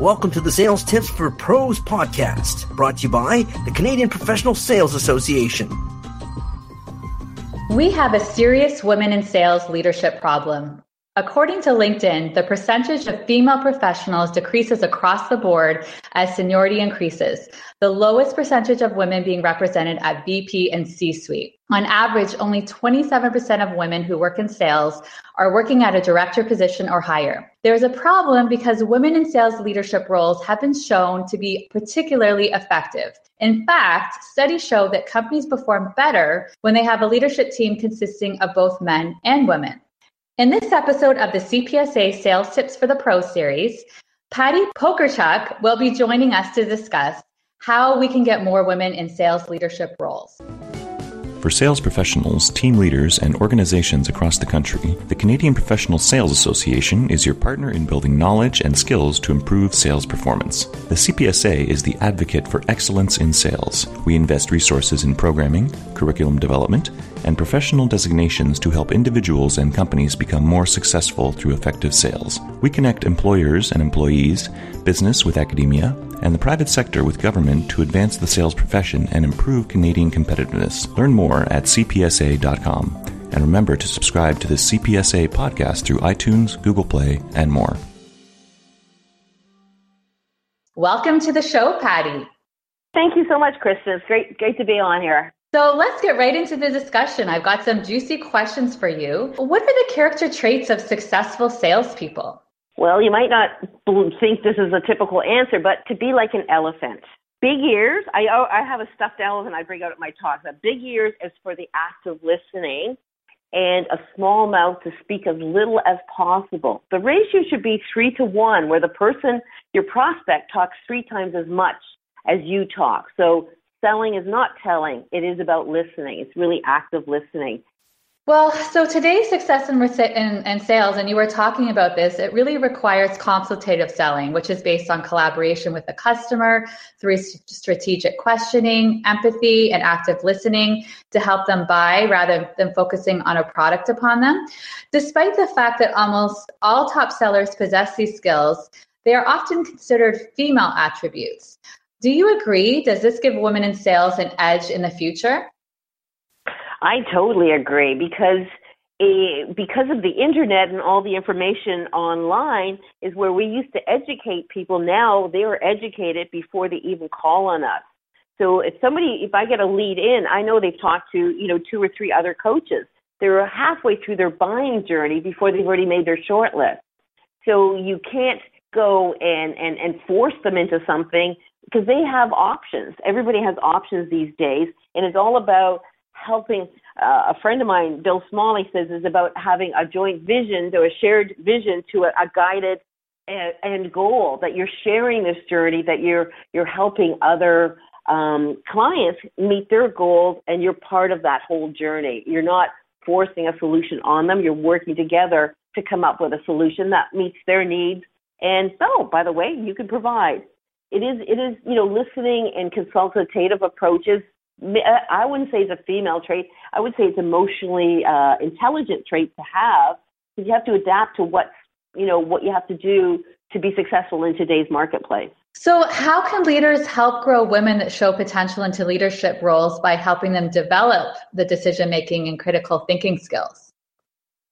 Welcome to the Sales Tips for Pros podcast, brought to you by the Canadian Professional Sales Association. We have a serious women in sales leadership problem. According to LinkedIn, the percentage of female professionals decreases across the board as seniority increases, the lowest percentage of women being represented at VP and C suite. On average, only 27% of women who work in sales are working at a director position or higher. There's a problem because women in sales leadership roles have been shown to be particularly effective. In fact, studies show that companies perform better when they have a leadership team consisting of both men and women. In this episode of the CPSA Sales Tips for the Pro series, Patty Pokorchak will be joining us to discuss how we can get more women in sales leadership roles. For sales professionals, team leaders, and organizations across the country, the Canadian Professional Sales Association is your partner in building knowledge and skills to improve sales performance. The CPSA is the advocate for excellence in sales. We invest resources in programming, curriculum development, and professional designations to help individuals and companies become more successful through effective sales. We connect employers and employees, business with academia, and the private sector with government to advance the sales profession and improve Canadian competitiveness. Learn more at cpsa.com. And remember to subscribe to the CPSA podcast through iTunes, Google Play, and more. Welcome to the show, Patty. Thank you so much, Kristen. It's great, great to be on here. So let's get right into the discussion. I've got some juicy questions for you. What are the character traits of successful salespeople? Well, you might not think this is a typical answer, but to be like an elephant. Big ears. I oh, I have a stuffed elephant I bring out at my talks. Big ears is for the act of listening, and a small mouth to speak as little as possible. The ratio should be three to one, where the person, your prospect, talks three times as much as you talk. So selling is not telling; it is about listening. It's really active listening. Well, so today's success in, in, in, sales, and you were talking about this, it really requires consultative selling, which is based on collaboration with the customer through strategic questioning, empathy, and active listening to help them buy rather than focusing on a product upon them. Despite the fact that almost all top sellers possess these skills, they are often considered female attributes. Do you agree? Does this give women in sales an edge in the future? I totally agree because a, because of the internet and all the information online is where we used to educate people. Now they are educated before they even call on us. So if somebody, if I get a lead in, I know they've talked to you know two or three other coaches. They're halfway through their buying journey before they've already made their short list. So you can't go and and and force them into something because they have options. Everybody has options these days, and it's all about helping uh, a friend of mine, Bill Smalley, says is about having a joint vision or a shared vision to a, a guided end goal. That you're sharing this journey, that you're you're helping other um, clients meet their goals, and you're part of that whole journey. You're not forcing a solution on them. You're working together to come up with a solution that meets their needs. And so, by the way, you can provide. It is it is you know listening and consultative approaches I wouldn't say it's a female trait. I would say it's emotionally uh, intelligent trait to have because you have to adapt to what you know what you have to do to be successful in today's marketplace. So, how can leaders help grow women that show potential into leadership roles by helping them develop the decision making and critical thinking skills?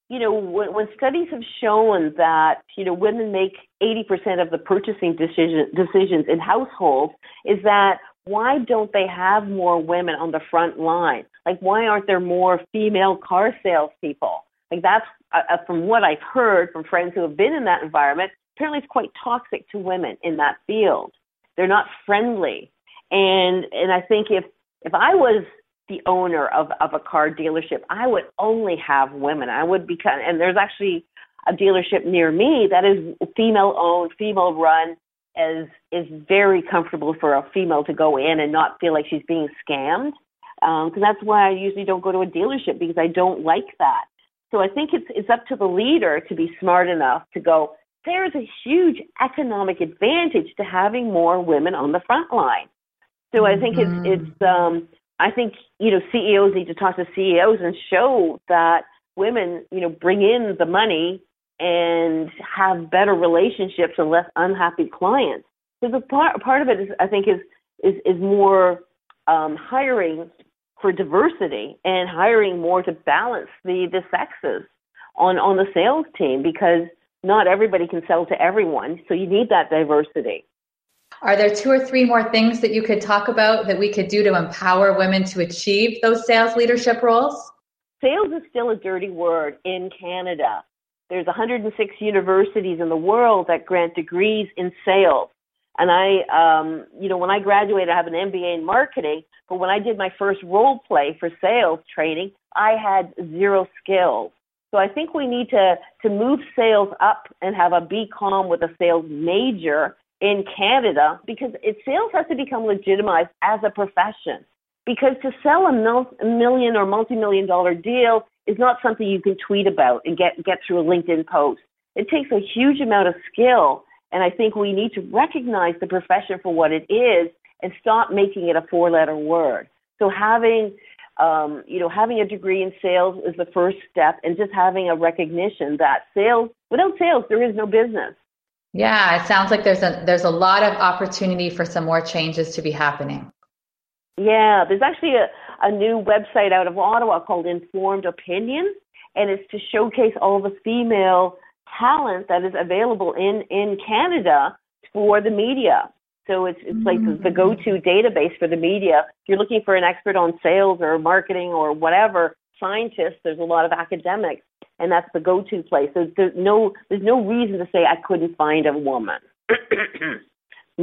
You know, when, when studies have shown that you know women make 80% of the purchasing decision, decisions in households, is that why don't they have more women on the front line? Like, why aren't there more female car salespeople? Like, that's uh, uh, from what I've heard from friends who have been in that environment. Apparently, it's quite toxic to women in that field. They're not friendly, and and I think if if I was the owner of of a car dealership, I would only have women. I would be kind, and there's actually a dealership near me that is female owned, female run, is is very comfortable for a female to go in and not feel like she's being scammed. Because um, that's why I usually don't go to a dealership because I don't like that. So I think it's it's up to the leader to be smart enough to go. There's a huge economic advantage to having more women on the front line. So I think mm-hmm. it's it's um, I think you know CEOs need to talk to CEOs and show that women you know bring in the money and have better relationships and less unhappy clients. So the part part of it is, I think, is is is more um, hiring for diversity and hiring more to balance the the sexes on on the sales team because not everybody can sell to everyone. So you need that diversity. Are there two or three more things that you could talk about that we could do to empower women to achieve those sales leadership roles? Sales is still a dirty word in Canada. There's 106 universities in the world that grant degrees in sales. And I, um, you know, when I graduated, I have an MBA in marketing, but when I did my first role play for sales training, I had zero skills. So I think we need to, to move sales up and have a BCom with a sales major in Canada because it, sales has to become legitimized as a profession. Because to sell a mil- million or multi-million dollar deal is not something you can tweet about and get, get through a LinkedIn post. It takes a huge amount of skill. And I think we need to recognize the profession for what it is and stop making it a four letter word. So having, um, you know, having a degree in sales is the first step and just having a recognition that sales, without sales, there is no business. Yeah, it sounds like there's a there's a lot of opportunity for some more changes to be happening. Yeah, there's actually a, a new website out of Ottawa called Informed Opinion, and it's to showcase all the female talent that is available in in Canada for the media. So it's it's like mm-hmm. the go-to database for the media. If you're looking for an expert on sales or marketing or whatever, scientists, there's a lot of academics and that's the go-to place. So there's no there's no reason to say I couldn't find a woman.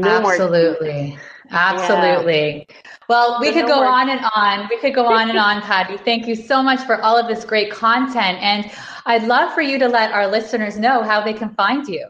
no Absolutely. Absolutely. Yeah. Well, we so could no go more. on and on. We could go on and on, Patty. Thank you so much for all of this great content. And I'd love for you to let our listeners know how they can find you.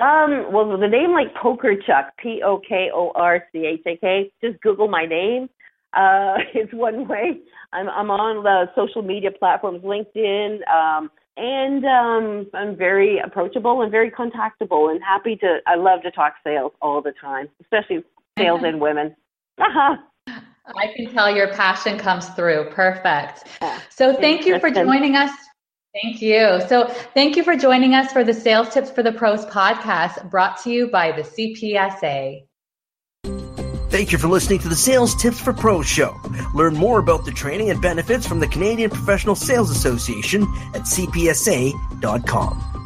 Um, well, the name like Pokorchak, P O K O R C H A K, just Google my name. Uh, it's one way. I'm, I'm on the social media platforms, LinkedIn, um, and um, I'm very approachable and very contactable and happy to. I love to talk sales all the time, especially sales and women. I can tell your passion comes through. Perfect. So thank you for joining us. Thank you. So thank you for joining us for the Sales Tips for the Pros podcast brought to you by the CPSA. Thank you for listening to the Sales Tips for Pros show. Learn more about the training and benefits from the Canadian Professional Sales Association at cpsa.com.